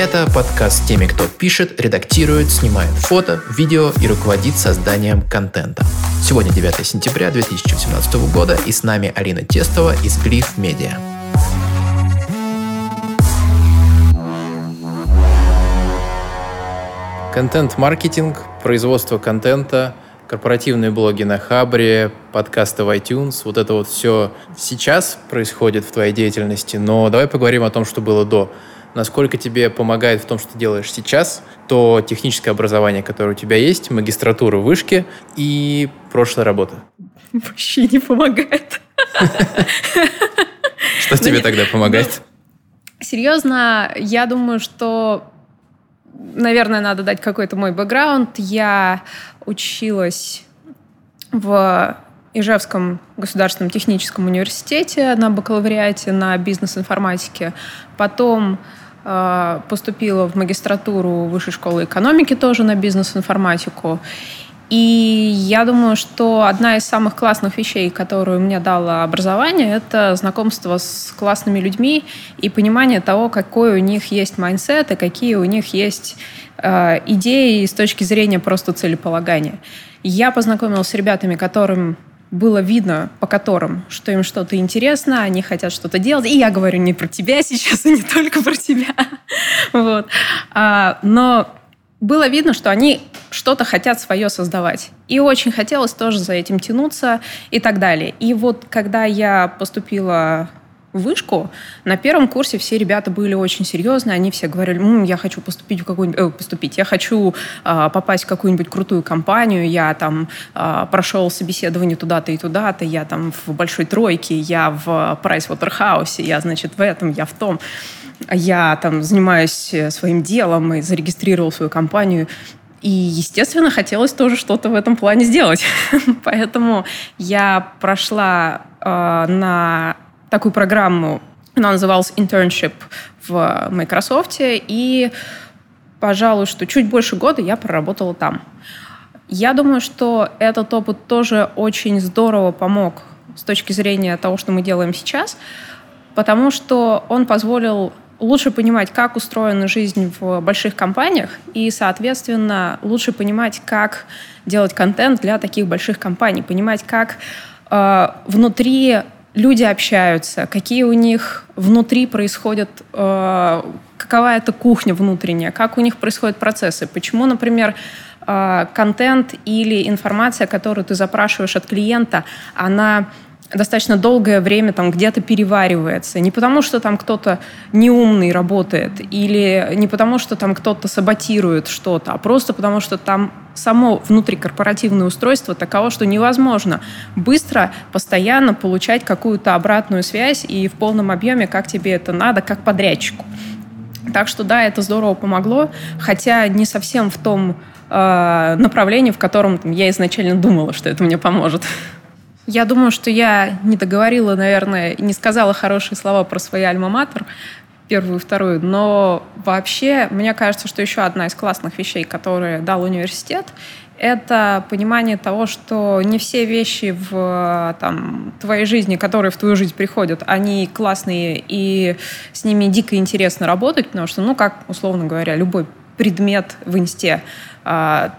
Это подкаст с теми, кто пишет, редактирует, снимает фото, видео и руководит созданием контента. Сегодня 9 сентября 2018 года и с нами Алина Тестова из Глиф Медиа. Контент-маркетинг, производство контента, корпоративные блоги на Хабре, подкасты в iTunes, вот это вот все сейчас происходит в твоей деятельности, но давай поговорим о том, что было до. Насколько тебе помогает в том, что ты делаешь сейчас, то техническое образование, которое у тебя есть, магистратура в вышке и прошлая работа? Вообще не помогает. Что тебе тогда помогает? Ну, серьезно, я думаю, что наверное, надо дать какой-то мой бэкграунд. Я училась в Ижевском государственном техническом университете на бакалавриате на бизнес-информатике. Потом поступила в магистратуру Высшей школы экономики тоже на бизнес-информатику. И я думаю, что одна из самых классных вещей, которую мне дало образование, это знакомство с классными людьми и понимание того, какой у них есть mindset и какие у них есть э, идеи с точки зрения просто целеполагания. Я познакомилась с ребятами, которым было видно, по которым, что им что-то интересно, они хотят что-то делать. И я говорю не про тебя сейчас, и не только про тебя. Вот. А, но было видно, что они что-то хотят свое создавать. И очень хотелось тоже за этим тянуться и так далее. И вот когда я поступила вышку, на первом курсе все ребята были очень серьезные, они все говорили, М, я хочу поступить в какую-нибудь, э, поступить, я хочу э, попасть в какую-нибудь крутую компанию, я там э, прошел собеседование туда-то и туда-то, я там в большой тройке, я в Прайс Waterhouse, я, значит, в этом, я в том я там занимаюсь э, своим делом и зарегистрировал свою компанию. И, естественно, хотелось тоже что-то в этом плане сделать. Поэтому я прошла э, на такую программу, она называлась Internship в Microsoft, и, пожалуй, что чуть больше года я проработала там. Я думаю, что этот опыт тоже очень здорово помог с точки зрения того, что мы делаем сейчас, потому что он позволил лучше понимать, как устроена жизнь в больших компаниях, и, соответственно, лучше понимать, как делать контент для таких больших компаний, понимать, как э, внутри люди общаются, какие у них внутри происходят, э, какова это кухня внутренняя, как у них происходят процессы, почему, например, э, контент или информация, которую ты запрашиваешь от клиента, она достаточно долгое время там где-то переваривается. Не потому, что там кто-то неумный работает, или не потому, что там кто-то саботирует что-то, а просто потому, что там само внутрикорпоративное устройство таково, что невозможно быстро, постоянно получать какую-то обратную связь и в полном объеме, как тебе это надо, как подрядчику. Так что да, это здорово помогло, хотя не совсем в том э, направлении, в котором там, я изначально думала, что это мне поможет. Я думаю, что я не договорила, наверное, не сказала хорошие слова про свои альма-матер, первую и вторую, но вообще, мне кажется, что еще одна из классных вещей, которые дал университет, это понимание того, что не все вещи в там, твоей жизни, которые в твою жизнь приходят, они классные, и с ними дико интересно работать, потому что, ну, как, условно говоря, любой предмет в инсте, а,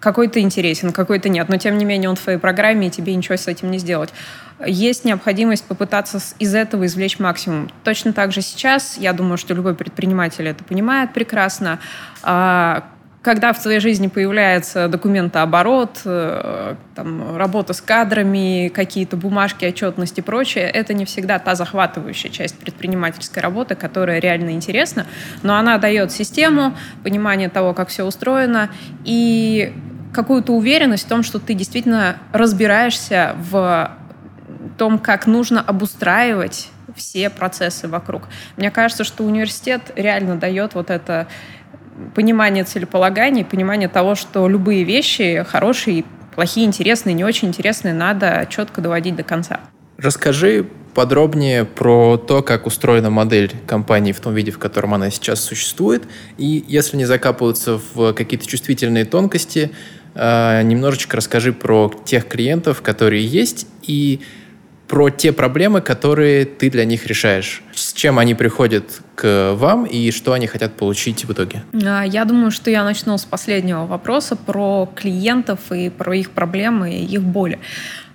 какой-то интересен, какой-то нет, но тем не менее он в твоей программе, и тебе ничего с этим не сделать. Есть необходимость попытаться из этого извлечь максимум. Точно так же сейчас, я думаю, что любой предприниматель это понимает прекрасно, а, когда в твоей жизни появляется документооборот, э, там, работа с кадрами, какие-то бумажки, отчетность и прочее, это не всегда та захватывающая часть предпринимательской работы, которая реально интересна, но она дает систему, понимание того, как все устроено, и какую-то уверенность в том, что ты действительно разбираешься в том, как нужно обустраивать все процессы вокруг. Мне кажется, что университет реально дает вот это понимание целеполагания, понимание того, что любые вещи хорошие, плохие, интересные, не очень интересные, надо четко доводить до конца. Расскажи подробнее про то, как устроена модель компании в том виде, в котором она сейчас существует. И если не закапываться в какие-то чувствительные тонкости, э, немножечко расскажи про тех клиентов, которые есть, и про те проблемы, которые ты для них решаешь. С чем они приходят к вам и что они хотят получить в итоге? А, я думаю, что я начну с последнего вопроса про клиентов и про их проблемы и их боли.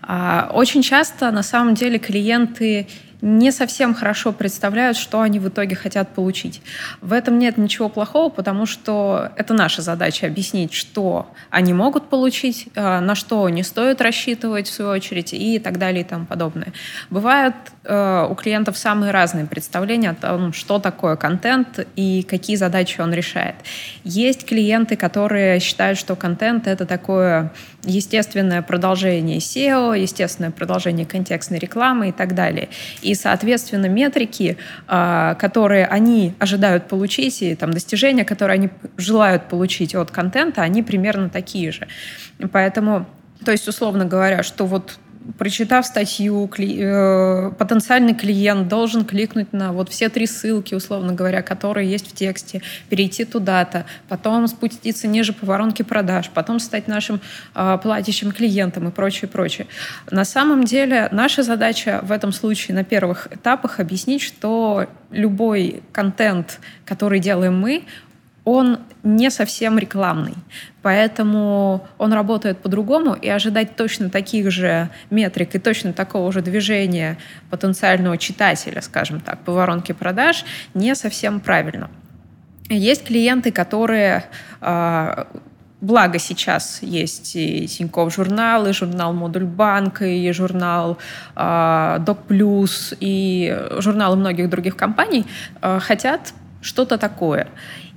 А, очень часто, на самом деле, клиенты не совсем хорошо представляют, что они в итоге хотят получить. В этом нет ничего плохого, потому что это наша задача объяснить, что они могут получить, э, на что не стоит рассчитывать в свою очередь и так далее и тому подобное. Бывают э, у клиентов самые разные представления о том, что такое контент и какие задачи он решает. Есть клиенты, которые считают, что контент — это такое естественное продолжение SEO, естественное продолжение контекстной рекламы и так далее. И, соответственно, метрики, а, которые они ожидают получить, и там, достижения, которые они желают получить от контента, они примерно такие же. Поэтому, то есть, условно говоря, что вот прочитав статью, кли, э, потенциальный клиент должен кликнуть на вот все три ссылки, условно говоря, которые есть в тексте, перейти туда-то, потом спуститься ниже по воронке продаж, потом стать нашим э, платящим клиентом и прочее, прочее. На самом деле наша задача в этом случае на первых этапах объяснить, что любой контент, который делаем мы, он не совсем рекламный. Поэтому он работает по-другому, и ожидать точно таких же метрик и точно такого же движения потенциального читателя, скажем так, по воронке продаж, не совсем правильно. Есть клиенты, которые а, Благо сейчас есть и Тинькофф журнал, и журнал Модуль Банк, и журнал э, Док Плюс, и журналы многих других компаний э, хотят что-то такое.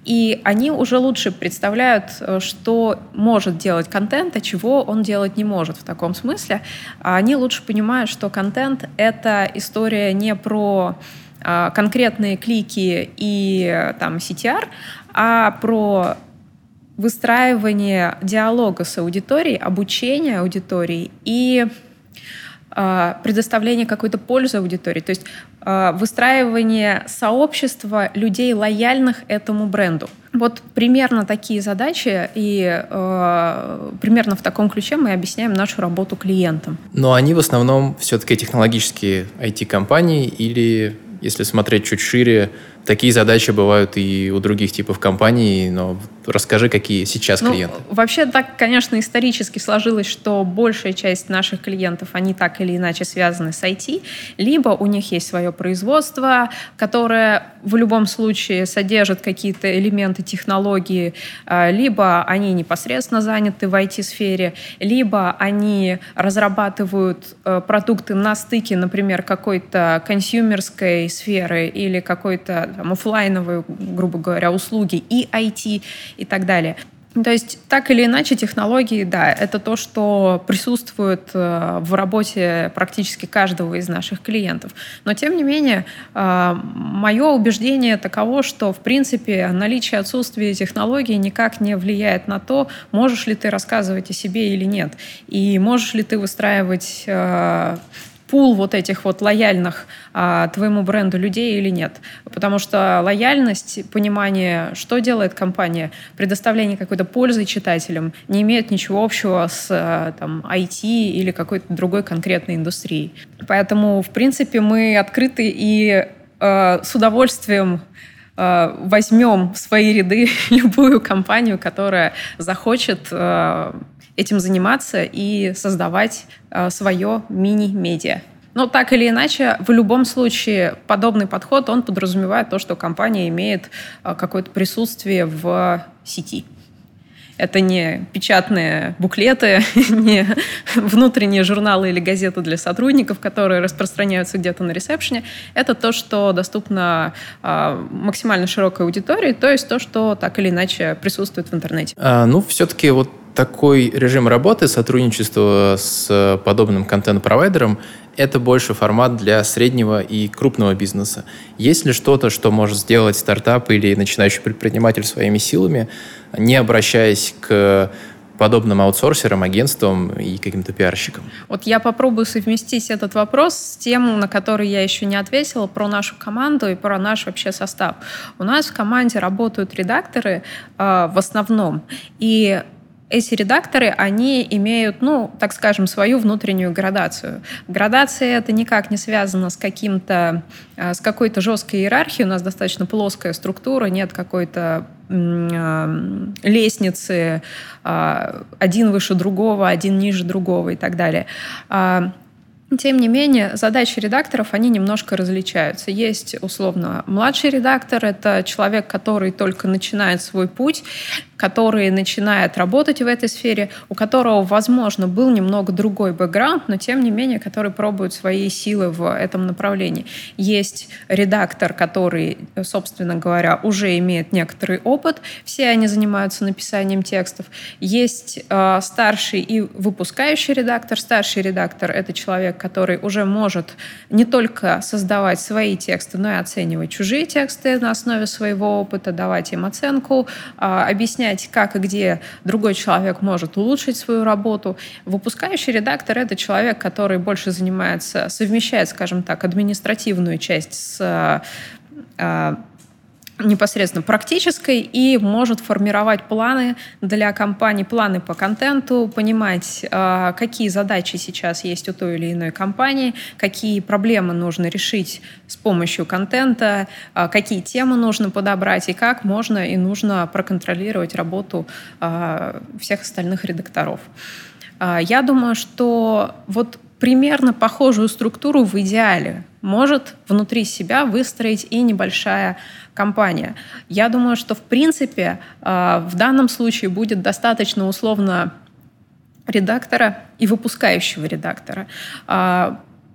И они уже лучше представляют, э, что может делать контент, а чего он делать не может в таком смысле. А они лучше понимают, что контент — это история не про а, конкретные клики и там CTR, а про выстраивание диалога с аудиторией, обучение аудитории и предоставление какой-то пользы аудитории, то есть а, выстраивание сообщества людей, лояльных этому бренду. Вот примерно такие задачи, и э, примерно в таком ключе мы объясняем нашу работу клиентам. Но они в основном все-таки технологические IT-компании или, если смотреть чуть шире, такие задачи бывают и у других типов компаний, но Расскажи, какие сейчас ну, клиенты. Вообще так, конечно, исторически сложилось, что большая часть наших клиентов, они так или иначе связаны с IT, либо у них есть свое производство, которое в любом случае содержит какие-то элементы технологии, а, либо они непосредственно заняты в IT-сфере, либо они разрабатывают э, продукты на стыке, например, какой-то консюмерской сферы или какой-то офлайновой, грубо говоря, услуги и IT, и так далее. То есть, так или иначе, технологии, да, это то, что присутствует э, в работе практически каждого из наших клиентов. Но, тем не менее, э, мое убеждение таково, что, в принципе, наличие отсутствия технологий никак не влияет на то, можешь ли ты рассказывать о себе или нет. И можешь ли ты выстраивать э, пул вот этих вот лояльных а, твоему бренду людей или нет. Потому что лояльность, понимание, что делает компания, предоставление какой-то пользы читателям не имеет ничего общего с а, там, IT или какой-то другой конкретной индустрией. Поэтому, в принципе, мы открыты и а, с удовольствием возьмем в свои ряды любую компанию, которая захочет а, этим заниматься и создавать э, свое мини-медиа. Но так или иначе, в любом случае, подобный подход, он подразумевает то, что компания имеет э, какое-то присутствие в сети. Это не печатные буклеты, не внутренние журналы или газеты для сотрудников, которые распространяются где-то на ресепшене. Это то, что доступно э, максимально широкой аудитории, то есть то, что так или иначе присутствует в интернете. А, ну, все-таки вот такой режим работы, сотрудничество с подобным контент-провайдером – это больше формат для среднего и крупного бизнеса. Есть ли что-то, что может сделать стартап или начинающий предприниматель своими силами, не обращаясь к подобным аутсорсерам, агентствам и каким-то пиарщикам? Вот я попробую совместить этот вопрос с тем, на который я еще не ответила, про нашу команду и про наш вообще состав. У нас в команде работают редакторы э, в основном, и эти редакторы, они имеют, ну, так скажем, свою внутреннюю градацию. Градация это никак не связано с каким-то, а, с какой-то жесткой иерархией. У нас достаточно плоская структура, нет какой-то а, лестницы, а, один выше другого, один ниже другого и так далее. Тем не менее, задачи редакторов, они немножко различаются. Есть, условно, младший редактор, это человек, который только начинает свой путь, который начинает работать в этой сфере, у которого, возможно, был немного другой бэкграунд, но тем не менее, который пробует свои силы в этом направлении. Есть редактор, который, собственно говоря, уже имеет некоторый опыт, все они занимаются написанием текстов. Есть э, старший и выпускающий редактор. Старший редактор — это человек, который уже может не только создавать свои тексты, но и оценивать чужие тексты на основе своего опыта, давать им оценку, э, объяснять объяснять, как и где другой человек может улучшить свою работу. Выпускающий редактор — это человек, который больше занимается, совмещает, скажем так, административную часть с э, непосредственно практической и может формировать планы для компании, планы по контенту, понимать, а, какие задачи сейчас есть у той или иной компании, какие проблемы нужно решить с помощью контента, а, какие темы нужно подобрать и как можно и нужно проконтролировать работу а, всех остальных редакторов. Я думаю, что вот примерно похожую структуру в идеале может внутри себя выстроить и небольшая компания. Я думаю, что в принципе э, в данном случае будет достаточно условно редактора и выпускающего редактора.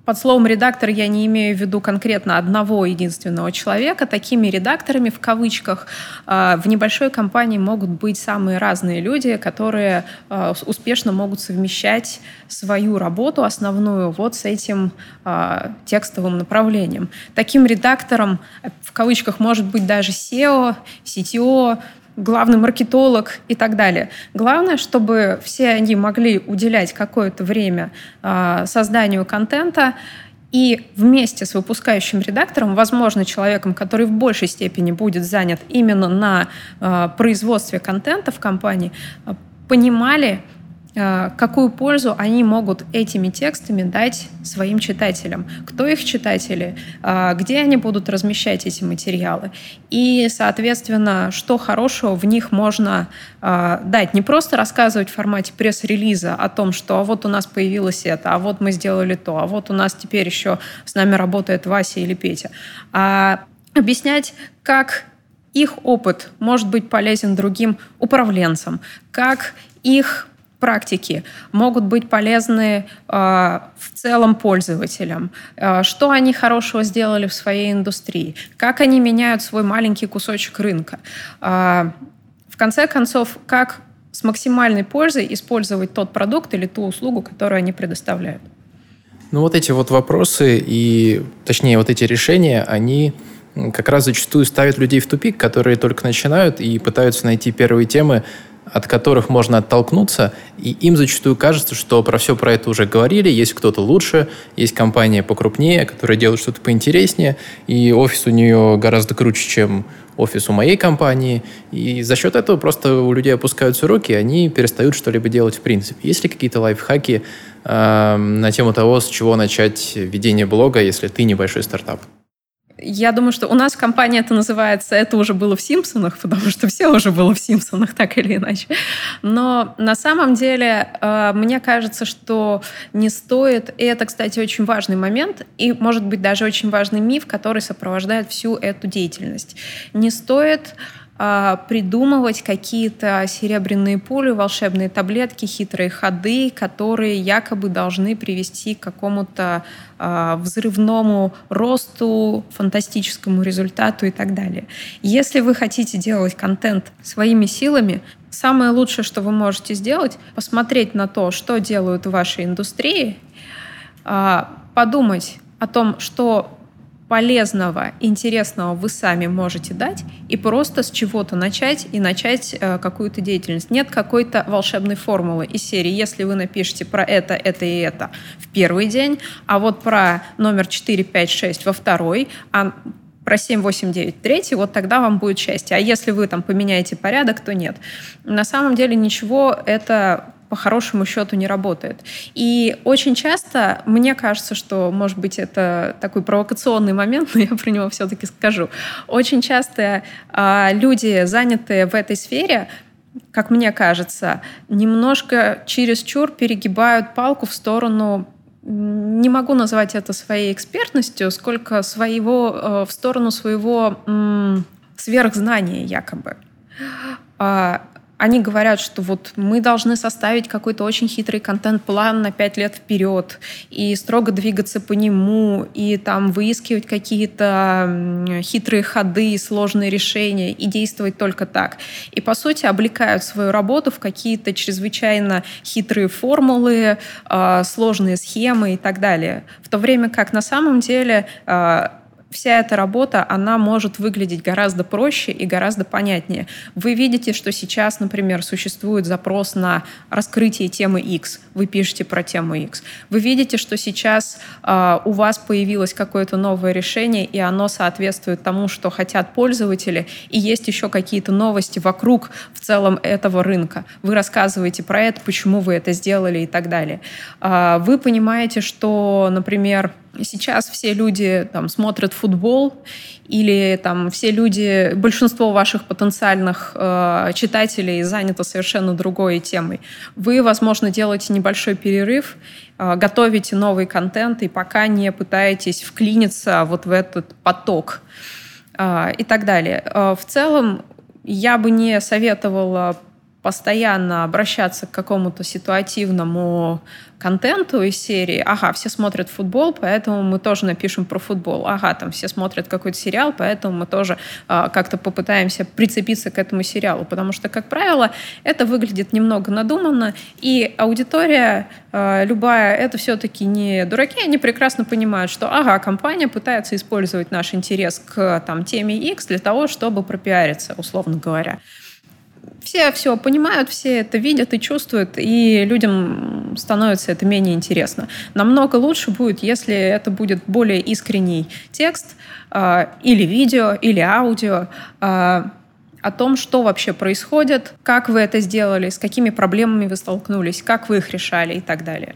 Под словом «редактор» я не имею в виду конкретно одного единственного человека. Такими редакторами, в кавычках, а, в небольшой компании могут быть самые разные люди, которые а, успешно могут совмещать свою работу основную вот с этим а, текстовым направлением. Таким редактором, в кавычках, может быть даже SEO, CTO, главный маркетолог и так далее. Главное, чтобы все они могли уделять какое-то время э, созданию контента и вместе с выпускающим редактором, возможно, человеком, который в большей степени будет занят именно на э, производстве контента в компании, э, понимали, какую пользу они могут этими текстами дать своим читателям, кто их читатели, э, где они будут размещать эти материалы. И, соответственно, что хорошего в них можно э, дать. Не просто рассказывать в формате пресс-релиза о том, что а вот у нас появилось это, а вот мы сделали то, а вот у нас теперь еще с нами работает Вася или Петя, а объяснять, как их опыт может быть полезен другим управленцам, как их практики могут быть полезны э, в целом пользователям, э, что они хорошего сделали в своей индустрии, как они меняют свой маленький кусочек рынка. Э, в конце концов, как с максимальной пользой использовать тот продукт или ту услугу, которую они предоставляют. Ну вот эти вот вопросы и, точнее, вот эти решения, они как раз зачастую ставят людей в тупик, которые только начинают и пытаются найти первые темы, от которых можно оттолкнуться, и им зачастую кажется, что про все про это уже говорили, есть кто-то лучше, есть компания покрупнее, которая делает что-то поинтереснее, и офис у нее гораздо круче, чем офис у моей компании, и за счет этого просто у людей опускаются руки, и они перестают что-либо делать в принципе. Есть ли какие-то лайфхаки э, на тему того, с чего начать ведение блога, если ты небольшой стартап? Я думаю, что у нас компания это называется «Это уже было в Симпсонах», потому что все уже было в Симпсонах, так или иначе. Но на самом деле э, мне кажется, что не стоит, и это, кстати, очень важный момент, и, может быть, даже очень важный миф, который сопровождает всю эту деятельность. Не стоит придумывать какие-то серебряные пули, волшебные таблетки, хитрые ходы, которые якобы должны привести к какому-то а, взрывному росту, фантастическому результату и так далее. Если вы хотите делать контент своими силами, самое лучшее, что вы можете сделать, посмотреть на то, что делают в вашей индустрии, а, подумать о том, что полезного, интересного вы сами можете дать и просто с чего-то начать и начать э, какую-то деятельность. Нет какой-то волшебной формулы из серии, если вы напишете про это, это и это в первый день, а вот про номер 4, 5, 6 во второй, а про 7, 8, 9 третий, вот тогда вам будет счастье. А если вы там поменяете порядок, то нет. На самом деле ничего это по хорошему счету не работает. И очень часто, мне кажется, что, может быть, это такой провокационный момент, но я про него все-таки скажу. Очень часто э, люди, занятые в этой сфере, как мне кажется, немножко чересчур перегибают палку в сторону не могу назвать это своей экспертностью, сколько своего, э, в сторону своего сверхзнания якобы. А, они говорят, что вот мы должны составить какой-то очень хитрый контент-план на пять лет вперед и строго двигаться по нему, и там выискивать какие-то хитрые ходы, сложные решения и действовать только так. И, по сути, облекают свою работу в какие-то чрезвычайно хитрые формулы, а, сложные схемы и так далее. В то время как на самом деле а, вся эта работа, она может выглядеть гораздо проще и гораздо понятнее. Вы видите, что сейчас, например, существует запрос на раскрытие темы X. Вы пишете про тему X. Вы видите, что сейчас э, у вас появилось какое-то новое решение, и оно соответствует тому, что хотят пользователи, и есть еще какие-то новости вокруг в целом этого рынка. Вы рассказываете про это, почему вы это сделали и так далее. Э, вы понимаете, что, например, сейчас все люди там смотрят футбол или там все люди, большинство ваших потенциальных э, читателей занято совершенно другой темой. Вы, возможно, делаете небольшой перерыв, э, готовите новый контент и пока не пытаетесь вклиниться вот в этот поток э, и так далее. Э, в целом я бы не советовала постоянно обращаться к какому-то ситуативному контенту из серии, ага, все смотрят футбол, поэтому мы тоже напишем про футбол, ага, там все смотрят какой-то сериал, поэтому мы тоже э, как-то попытаемся прицепиться к этому сериалу, потому что, как правило, это выглядит немного надуманно, и аудитория э, любая, это все-таки не дураки, они прекрасно понимают, что, ага, компания пытается использовать наш интерес к там, теме X для того, чтобы пропиариться, условно говоря все все понимают, все это видят и чувствуют, и людям становится это менее интересно. Намного лучше будет, если это будет более искренний текст э, или видео, или аудио, э, о том, что вообще происходит, как вы это сделали, с какими проблемами вы столкнулись, как вы их решали и так далее.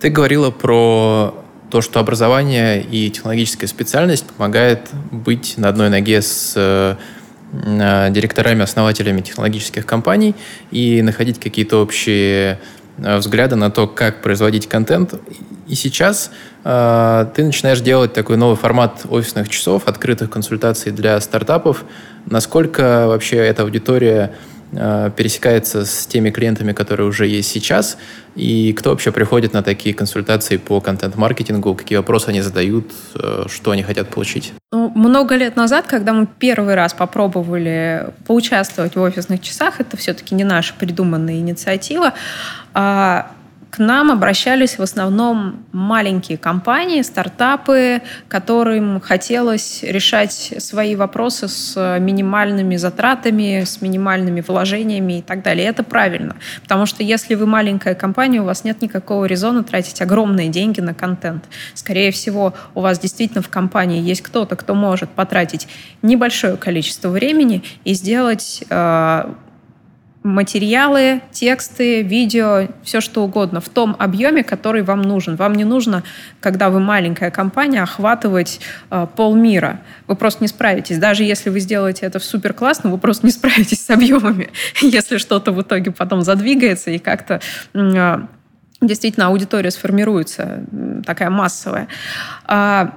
Ты говорила про то, что образование и технологическая специальность помогает быть на одной ноге с э, директорами, основателями технологических компаний и находить какие-то общие э, взгляды на то, как производить контент. И сейчас э, ты начинаешь делать такой новый формат офисных часов, открытых консультаций для стартапов. Насколько вообще эта аудитория Э, пересекается с теми клиентами, которые уже есть сейчас, и кто вообще приходит на такие консультации по контент-маркетингу, какие вопросы они задают, э, что они хотят получить? Ну, много лет назад, когда мы первый раз попробовали поучаствовать в офисных часах, это все-таки не наша придуманная инициатива, а к нам обращались в основном маленькие компании, стартапы, которым хотелось решать свои вопросы с минимальными затратами, с минимальными вложениями и так далее. Это правильно, потому что если вы маленькая компания, у вас нет никакого резона тратить огромные деньги на контент. Скорее всего, у вас действительно в компании есть кто-то, кто может потратить небольшое количество времени и сделать э, материалы, тексты, видео, все что угодно в том объеме, который вам нужен. Вам не нужно, когда вы маленькая компания, охватывать э, полмира. Вы просто не справитесь. Даже если вы сделаете это супер классно, вы просто не справитесь с объемами, если что-то в итоге потом задвигается и как-то э, действительно аудитория сформируется такая массовая. А,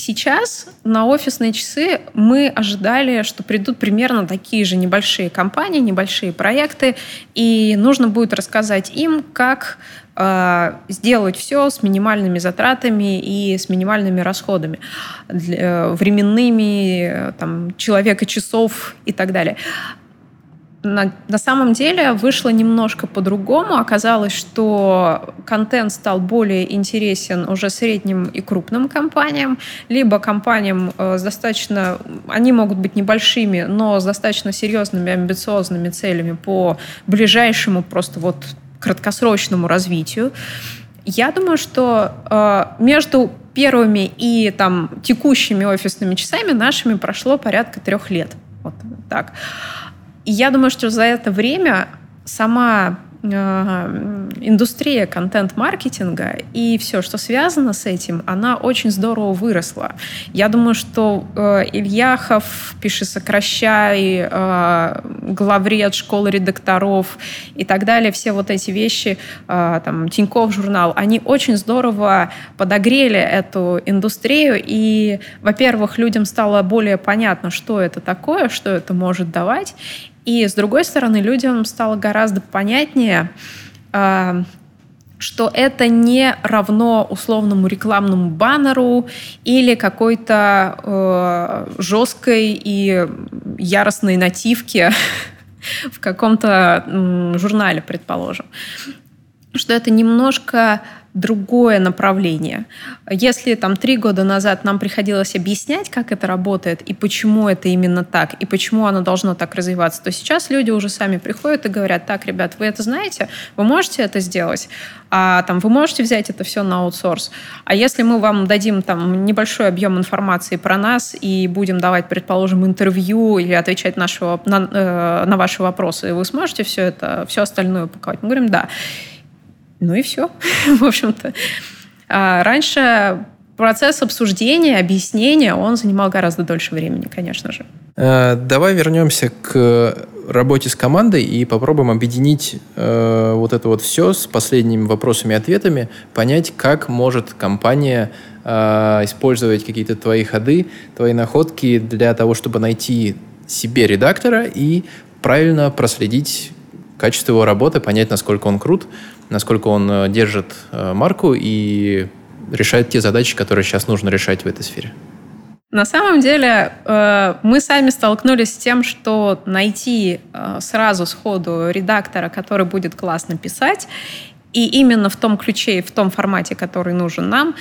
Сейчас на офисные часы мы ожидали, что придут примерно такие же небольшие компании, небольшие проекты, и нужно будет рассказать им, как э, сделать все с минимальными затратами и с минимальными расходами для, э, временными, э, там, человека часов и так далее на, на самом деле вышло немножко по-другому. Оказалось, что контент стал более интересен уже средним и крупным компаниям, либо компаниям э, с достаточно... Они могут быть небольшими, но с достаточно серьезными, амбициозными целями по ближайшему просто вот краткосрочному развитию. Я думаю, что э, между первыми и там текущими офисными часами нашими прошло порядка трех лет. Вот так. И я думаю, что за это время сама индустрия контент-маркетинга и все, что связано с этим, она очень здорово выросла. Я думаю, что э, Ильяхов, пиши сокращай, э, главред школы редакторов и так далее, все вот эти вещи, э, там, Тиньков журнал, они очень здорово подогрели эту индустрию, и, во-первых, людям стало более понятно, что это такое, что это может давать, и с другой стороны, людям стало гораздо понятнее, а, что это не равно условному рекламному баннеру или какой-то э, жесткой и яростной нативке в каком-то журнале, предположим. Что это немножко другое направление. Если там три года назад нам приходилось объяснять, как это работает и почему это именно так, и почему оно должно так развиваться, то сейчас люди уже сами приходят и говорят, так, ребят, вы это знаете, вы можете это сделать, а там вы можете взять это все на аутсорс. А если мы вам дадим там небольшой объем информации про нас и будем давать, предположим, интервью или отвечать нашего, на, э, на ваши вопросы, вы сможете все это, все остальное упаковать? Мы говорим, да. Ну и все, в общем-то. А раньше процесс обсуждения, объяснения, он занимал гораздо дольше времени, конечно же. Э, давай вернемся к работе с командой и попробуем объединить э, вот это вот все с последними вопросами и ответами, понять, как может компания э, использовать какие-то твои ходы, твои находки для того, чтобы найти себе редактора и правильно проследить качество его работы, понять, насколько он крут, насколько он э, держит э, марку и решает те задачи, которые сейчас нужно решать в этой сфере. На самом деле э, мы сами столкнулись с тем, что найти сразу сходу редактора, который будет классно писать, и именно в том ключе и в том формате, который нужен нам,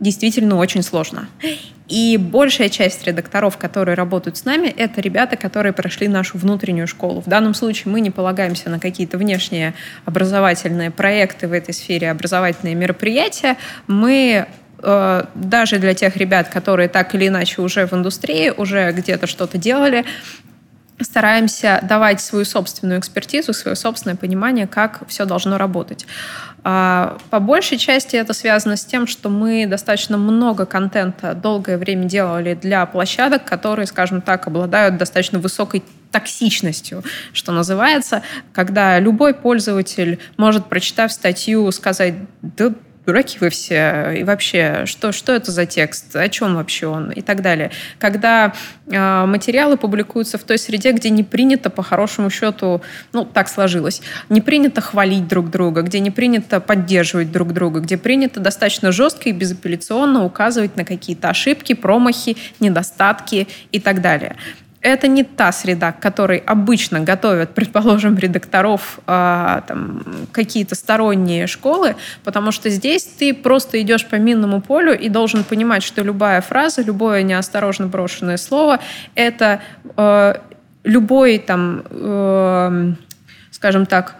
действительно очень сложно. И большая часть редакторов, которые работают с нами, это ребята, которые прошли нашу внутреннюю школу. В данном случае мы не полагаемся на какие-то внешние образовательные проекты в этой сфере, образовательные мероприятия. Мы э, даже для тех ребят, которые так или иначе уже в индустрии, уже где-то что-то делали, стараемся давать свою собственную экспертизу, свое собственное понимание, как все должно работать. А, по большей части это связано с тем, что мы достаточно много контента долгое время делали для площадок, которые, скажем так, обладают достаточно высокой токсичностью, что называется, когда любой пользователь может, прочитав статью, сказать, да дураки вы все, и вообще, что, что это за текст, о чем вообще он, и так далее. Когда э, материалы публикуются в той среде, где не принято, по хорошему счету, ну, так сложилось, не принято хвалить друг друга, где не принято поддерживать друг друга, где принято достаточно жестко и безапелляционно указывать на какие-то ошибки, промахи, недостатки и так далее это не та среда, к которой обычно готовят, предположим, редакторов э, какие-то сторонние школы, потому что здесь ты просто идешь по минному полю и должен понимать, что любая фраза, любое неосторожно брошенное слово — это э, любой, там, э, скажем так,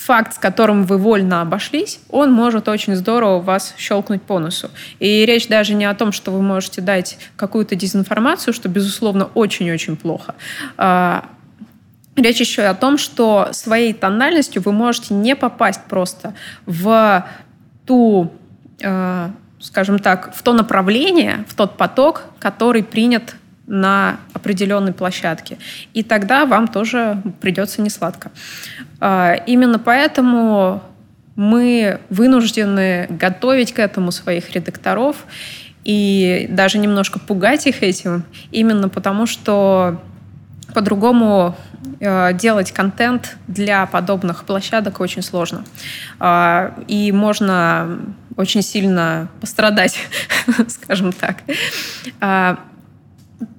факт, с которым вы вольно обошлись, он может очень здорово вас щелкнуть по носу. И речь даже не о том, что вы можете дать какую-то дезинформацию, что, безусловно, очень-очень плохо. А, речь еще и о том, что своей тональностью вы можете не попасть просто в ту, а, скажем так, в то направление, в тот поток, который принят на определенной площадке. И тогда вам тоже придется несладко. А, именно поэтому мы вынуждены готовить к этому своих редакторов и даже немножко пугать их этим, именно потому что по-другому э, делать контент для подобных площадок очень сложно. Э, и можно очень сильно пострадать, скажем так.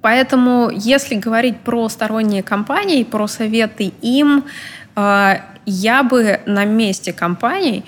Поэтому, если говорить про сторонние компании, про советы им, э, я бы на месте компаний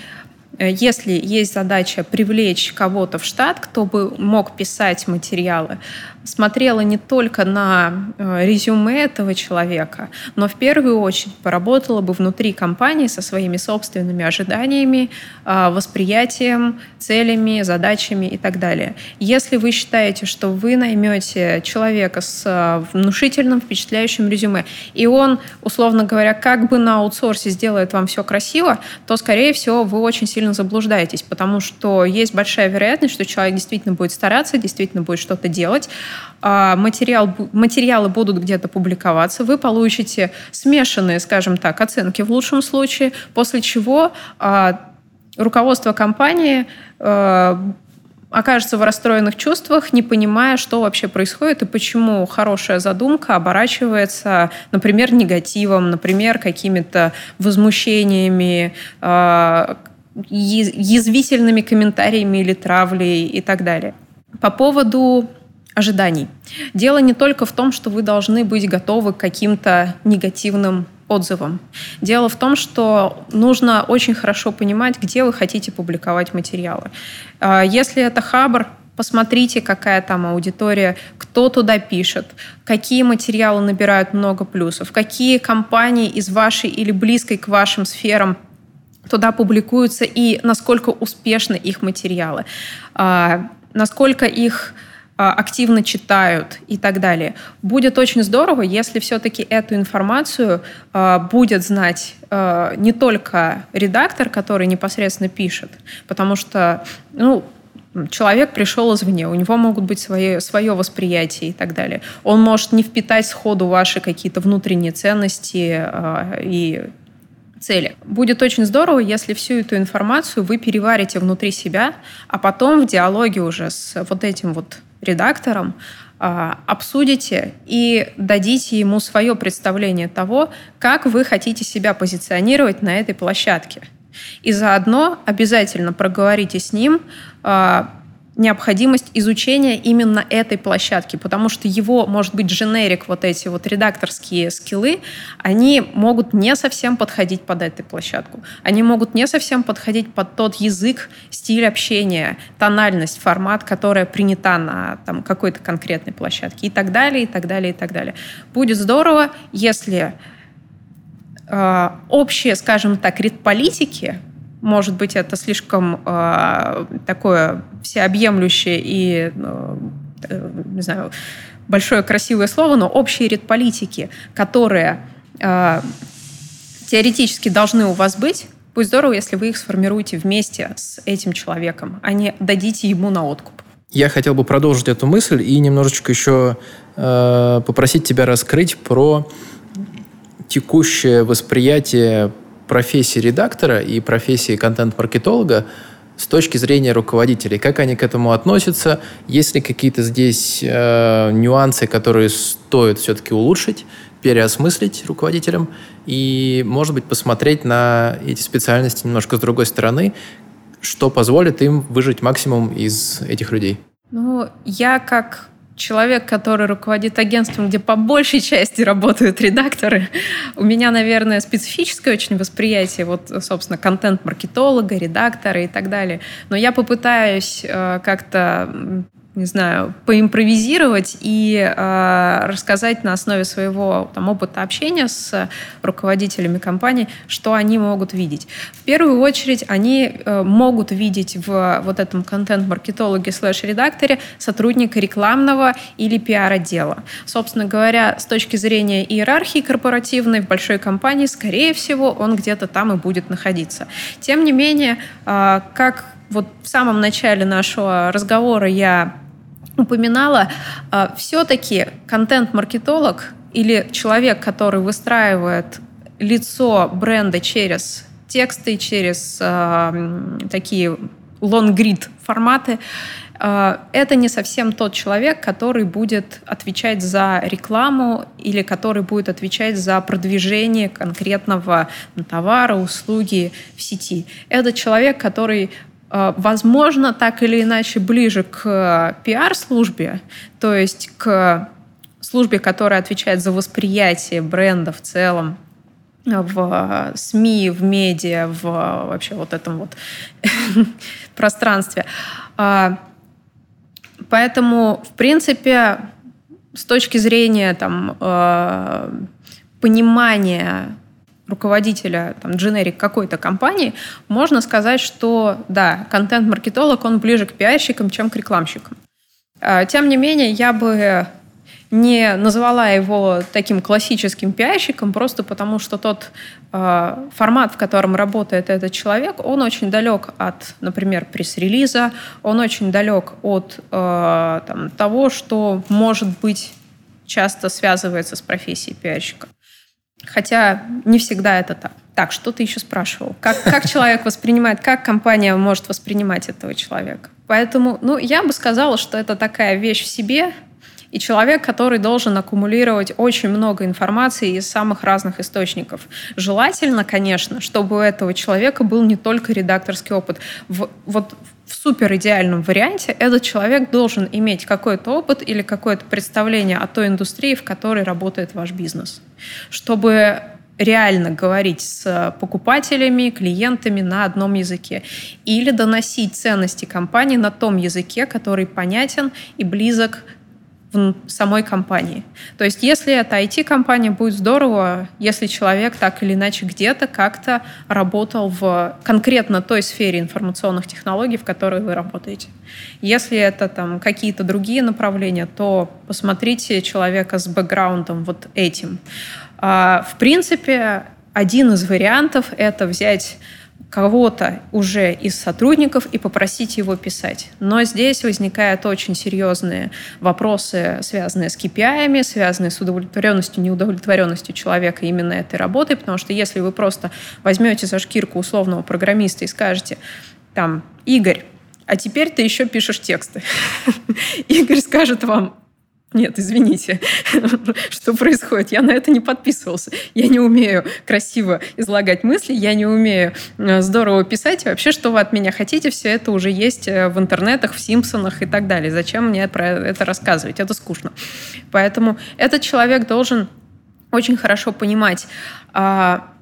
если есть задача привлечь кого-то в штат, кто бы мог писать материалы, смотрела не только на э, резюме этого человека, но в первую очередь поработала бы внутри компании со своими собственными ожиданиями, э, восприятием, целями, задачами и так далее. Если вы считаете, что вы наймете человека с внушительным, впечатляющим резюме, и он, условно говоря, как бы на аутсорсе сделает вам все красиво, то, скорее всего, вы очень сильно заблуждаетесь, потому что есть большая вероятность, что человек действительно будет стараться, действительно будет что-то делать, а, материал, материалы будут где-то публиковаться, вы получите смешанные, скажем так, оценки в лучшем случае, после чего а, руководство компании а, окажется в расстроенных чувствах, не понимая, что вообще происходит и почему хорошая задумка оборачивается, например, негативом, например, какими-то возмущениями, язвительными комментариями или травлей и так далее. По поводу ожиданий. Дело не только в том, что вы должны быть готовы к каким-то негативным отзывам. Дело в том, что нужно очень хорошо понимать, где вы хотите публиковать материалы. А, если это Хабр, посмотрите, какая там аудитория, кто туда пишет, какие материалы набирают много плюсов, какие компании из вашей или близкой к вашим сферам туда публикуются и насколько успешны их материалы, а, насколько их а, активно читают и так далее. Будет очень здорово, если все-таки эту информацию а, будет знать не только редактор, который непосредственно пишет, потому что ну, человек пришел извне, у него могут быть свои, свое восприятие и так далее. Он может не впитать сходу ваши какие-то внутренние ценности и цели. Будет очень здорово, если всю эту информацию вы переварите внутри себя, а потом в диалоге уже с вот этим вот редактором а, обсудите и дадите ему свое представление того, как вы хотите себя позиционировать на этой площадке. И заодно обязательно проговорите с ним, а, необходимость изучения именно этой площадки, потому что его, может быть, дженерик, вот эти вот редакторские скиллы, они могут не совсем подходить под эту площадку. Они могут не совсем подходить под тот язык, стиль общения, тональность, формат, которая принята на там, какой-то конкретной площадке и так далее, и так далее, и так далее. Будет здорово, если э, общие, скажем так, редполитики может быть, это слишком э, такое всеобъемлющее и, э, э, не знаю, большое красивое слово, но общие редполитики, которые э, теоретически должны у вас быть, будет здорово, если вы их сформируете вместе с этим человеком, а не дадите ему на откуп. Я хотел бы продолжить эту мысль и немножечко еще э, попросить тебя раскрыть про текущее восприятие профессии редактора и профессии контент-маркетолога с точки зрения руководителей, как они к этому относятся, есть ли какие-то здесь э, нюансы, которые стоит все-таки улучшить, переосмыслить руководителям и, может быть, посмотреть на эти специальности немножко с другой стороны, что позволит им выжить максимум из этих людей. Ну, я как человек, который руководит агентством, где по большей части работают редакторы, у меня, наверное, специфическое очень восприятие, вот, собственно, контент-маркетолога, редактора и так далее. Но я попытаюсь э, как-то не знаю, поимпровизировать и э, рассказать на основе своего там, опыта общения с руководителями компании, что они могут видеть. В первую очередь они э, могут видеть в вот этом контент-маркетологе слэш-редакторе сотрудника рекламного или пиар-отдела. Собственно говоря, с точки зрения иерархии корпоративной в большой компании, скорее всего, он где-то там и будет находиться. Тем не менее, э, как вот в самом начале нашего разговора я упоминала, а, все-таки контент-маркетолог или человек, который выстраивает лицо бренда через тексты, через э, такие лонгрид форматы, э, это не совсем тот человек, который будет отвечать за рекламу или который будет отвечать за продвижение конкретного товара, услуги в сети. Это человек, который возможно, так или иначе ближе к э, пиар-службе, то есть к службе, которая отвечает за восприятие бренда в целом в СМИ, в медиа, в вообще вот этом вот пространстве. А, поэтому, в принципе, с точки зрения там, э, понимания руководителя там, дженерик какой-то компании, можно сказать, что да, контент-маркетолог, он ближе к пиарщикам, чем к рекламщикам. А, тем не менее, я бы не назвала его таким классическим пиарщиком, просто потому что тот э, формат, в котором работает этот человек, он очень далек от, например, пресс-релиза, он очень далек от э, там, того, что может быть часто связывается с профессией пиарщика. Хотя не всегда это так. Так, что ты еще спрашивал? Как, как человек воспринимает, как компания может воспринимать этого человека? Поэтому, ну, я бы сказала, что это такая вещь в себе, и человек, который должен аккумулировать очень много информации из самых разных источников. Желательно, конечно, чтобы у этого человека был не только редакторский опыт. В, вот в супер идеальном варианте этот человек должен иметь какой-то опыт или какое-то представление о той индустрии, в которой работает ваш бизнес, чтобы реально говорить с покупателями, клиентами на одном языке или доносить ценности компании на том языке, который понятен и близок в самой компании. То есть если это IT-компания, будет здорово, если человек так или иначе где-то как-то работал в конкретно той сфере информационных технологий, в которой вы работаете. Если это там какие-то другие направления, то посмотрите человека с бэкграундом вот этим. А, в принципе, один из вариантов — это взять кого-то уже из сотрудников и попросить его писать. Но здесь возникают очень серьезные вопросы, связанные с KPI, связанные с удовлетворенностью, неудовлетворенностью человека именно этой работой, потому что если вы просто возьмете за шкирку условного программиста и скажете, там, Игорь, а теперь ты еще пишешь тексты. Игорь скажет вам, нет, извините, что происходит? Я на это не подписывался. Я не умею красиво излагать мысли, я не умею э, здорово писать. Вообще, что вы от меня хотите, все это уже есть э, в интернетах, в Симпсонах и так далее. Зачем мне про это рассказывать? Это скучно. Поэтому этот человек должен очень хорошо понимать, а,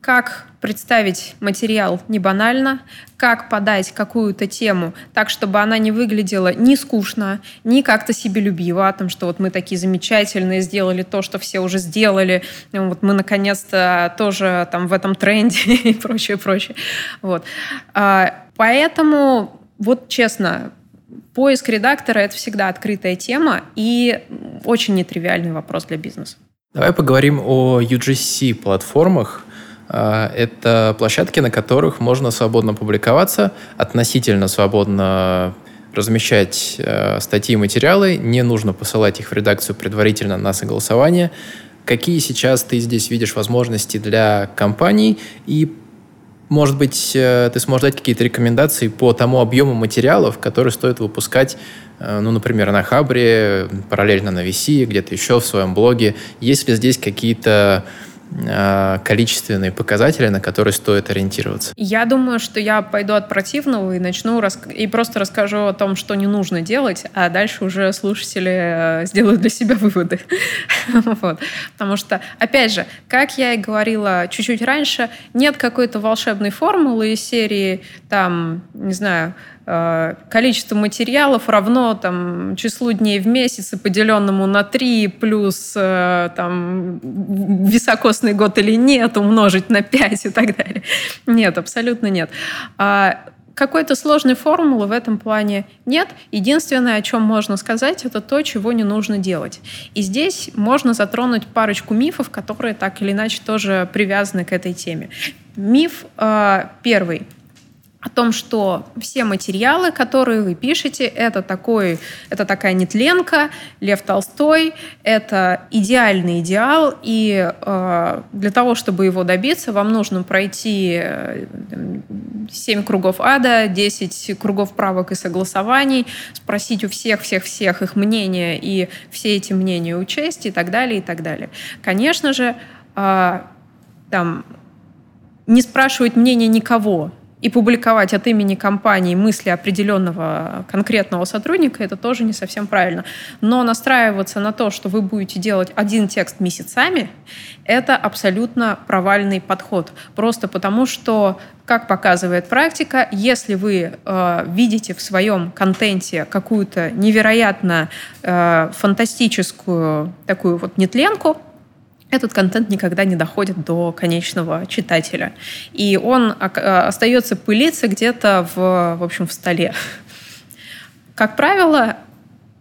как представить материал не банально, как подать какую-то тему так, чтобы она не выглядела ни скучно, ни как-то себелюбиво, о том, что вот мы такие замечательные, сделали то, что все уже сделали, вот мы наконец-то тоже там в этом тренде и прочее, прочее. Вот. А, поэтому, вот честно, поиск редактора — это всегда открытая тема и очень нетривиальный вопрос для бизнеса. Давай поговорим о UGC-платформах. А, это площадки, на которых можно свободно публиковаться, относительно свободно размещать э, статьи и материалы, не нужно посылать их в редакцию предварительно на согласование. Какие сейчас ты здесь видишь возможности для компаний и может быть, э, ты сможешь дать какие-то рекомендации по тому объему материалов, которые стоит выпускать, э, ну, например, на Хабре, параллельно на VC, где-то еще в своем блоге. Есть ли здесь какие-то количественные показатели, на которые стоит ориентироваться? Я думаю, что я пойду от противного и начну рас... и просто расскажу о том, что не нужно делать, а дальше уже слушатели э, сделают для себя выводы. вот. Потому что, опять же, как я и говорила чуть-чуть раньше, нет какой-то волшебной формулы из серии, там, не знаю, Э, количество материалов равно там, числу дней в месяц, поделенному на 3, плюс э, там, високосный год или нет, умножить на 5 и так далее. Нет, абсолютно нет. А какой-то сложной формулы в этом плане нет. Единственное, о чем можно сказать, это то, чего не нужно делать. И здесь можно затронуть парочку мифов, которые так или иначе тоже привязаны к этой теме. Миф э, первый – о том, что все материалы, которые вы пишете, это, такой, это такая нетленка, Лев Толстой, это идеальный идеал, и э, для того, чтобы его добиться, вам нужно пройти э, 7 кругов ада, 10 кругов правок и согласований, спросить у всех-всех-всех их мнения и все эти мнения учесть и так далее, и так далее. Конечно же, э, там, не спрашивать мнения никого, и публиковать от имени компании мысли определенного конкретного сотрудника, это тоже не совсем правильно. Но настраиваться на то, что вы будете делать один текст месяцами, это абсолютно провальный подход. Просто потому, что, как показывает практика, если вы э, видите в своем контенте какую-то невероятно э, фантастическую такую вот нетленку, этот контент никогда не доходит до конечного читателя. И он а, остается пылиться где-то в, в общем, в столе. Как правило,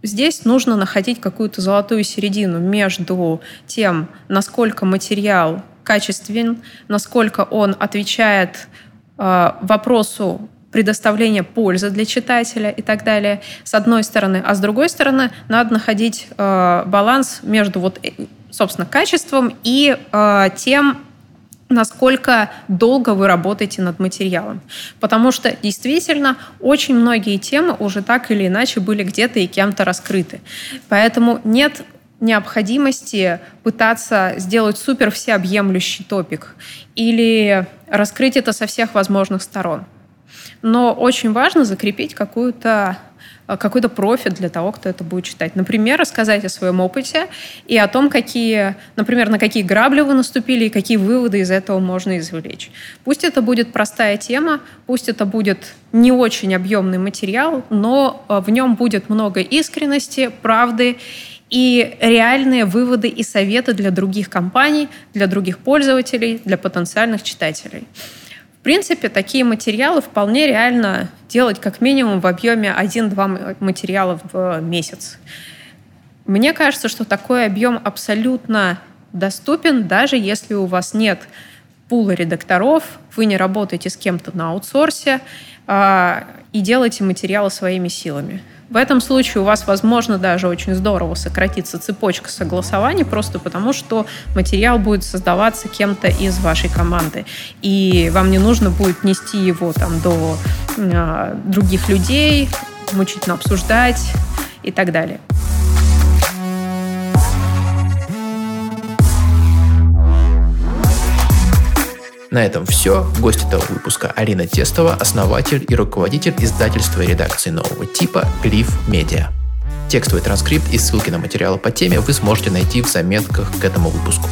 здесь нужно находить какую-то золотую середину между тем, насколько материал качествен, насколько он отвечает э, вопросу предоставления пользы для читателя и так далее, с одной стороны. А с другой стороны, надо находить э, баланс между вот собственно, качеством и э, тем, насколько долго вы работаете над материалом. Потому что действительно очень многие темы уже так или иначе были где-то и кем-то раскрыты. Поэтому нет необходимости пытаться сделать супер всеобъемлющий топик или раскрыть это со всех возможных сторон. Но очень важно закрепить какую-то какой-то профит для того, кто это будет читать. Например, рассказать о своем опыте и о том, какие, например, на какие грабли вы наступили и какие выводы из этого можно извлечь. Пусть это будет простая тема, пусть это будет не очень объемный материал, но э, в нем будет много искренности, правды и реальные выводы и советы для других компаний, для других пользователей, для потенциальных читателей. В принципе, такие материалы вполне реально делать как минимум в объеме 1-2 материала в месяц. Мне кажется, что такой объем абсолютно доступен, даже если у вас нет пула редакторов, вы не работаете с кем-то на аутсорсе э, и делаете материалы своими силами. В этом случае у вас, возможно, даже очень здорово сократится цепочка согласований, просто потому что материал будет создаваться кем-то из вашей команды. И вам не нужно будет нести его там до э, других людей, мучительно обсуждать и так далее. На этом все. Гость этого выпуска Алина Тестова, основатель и руководитель издательства и редакции нового типа Glyph Media. Текстовый транскрипт и ссылки на материалы по теме вы сможете найти в заметках к этому выпуску.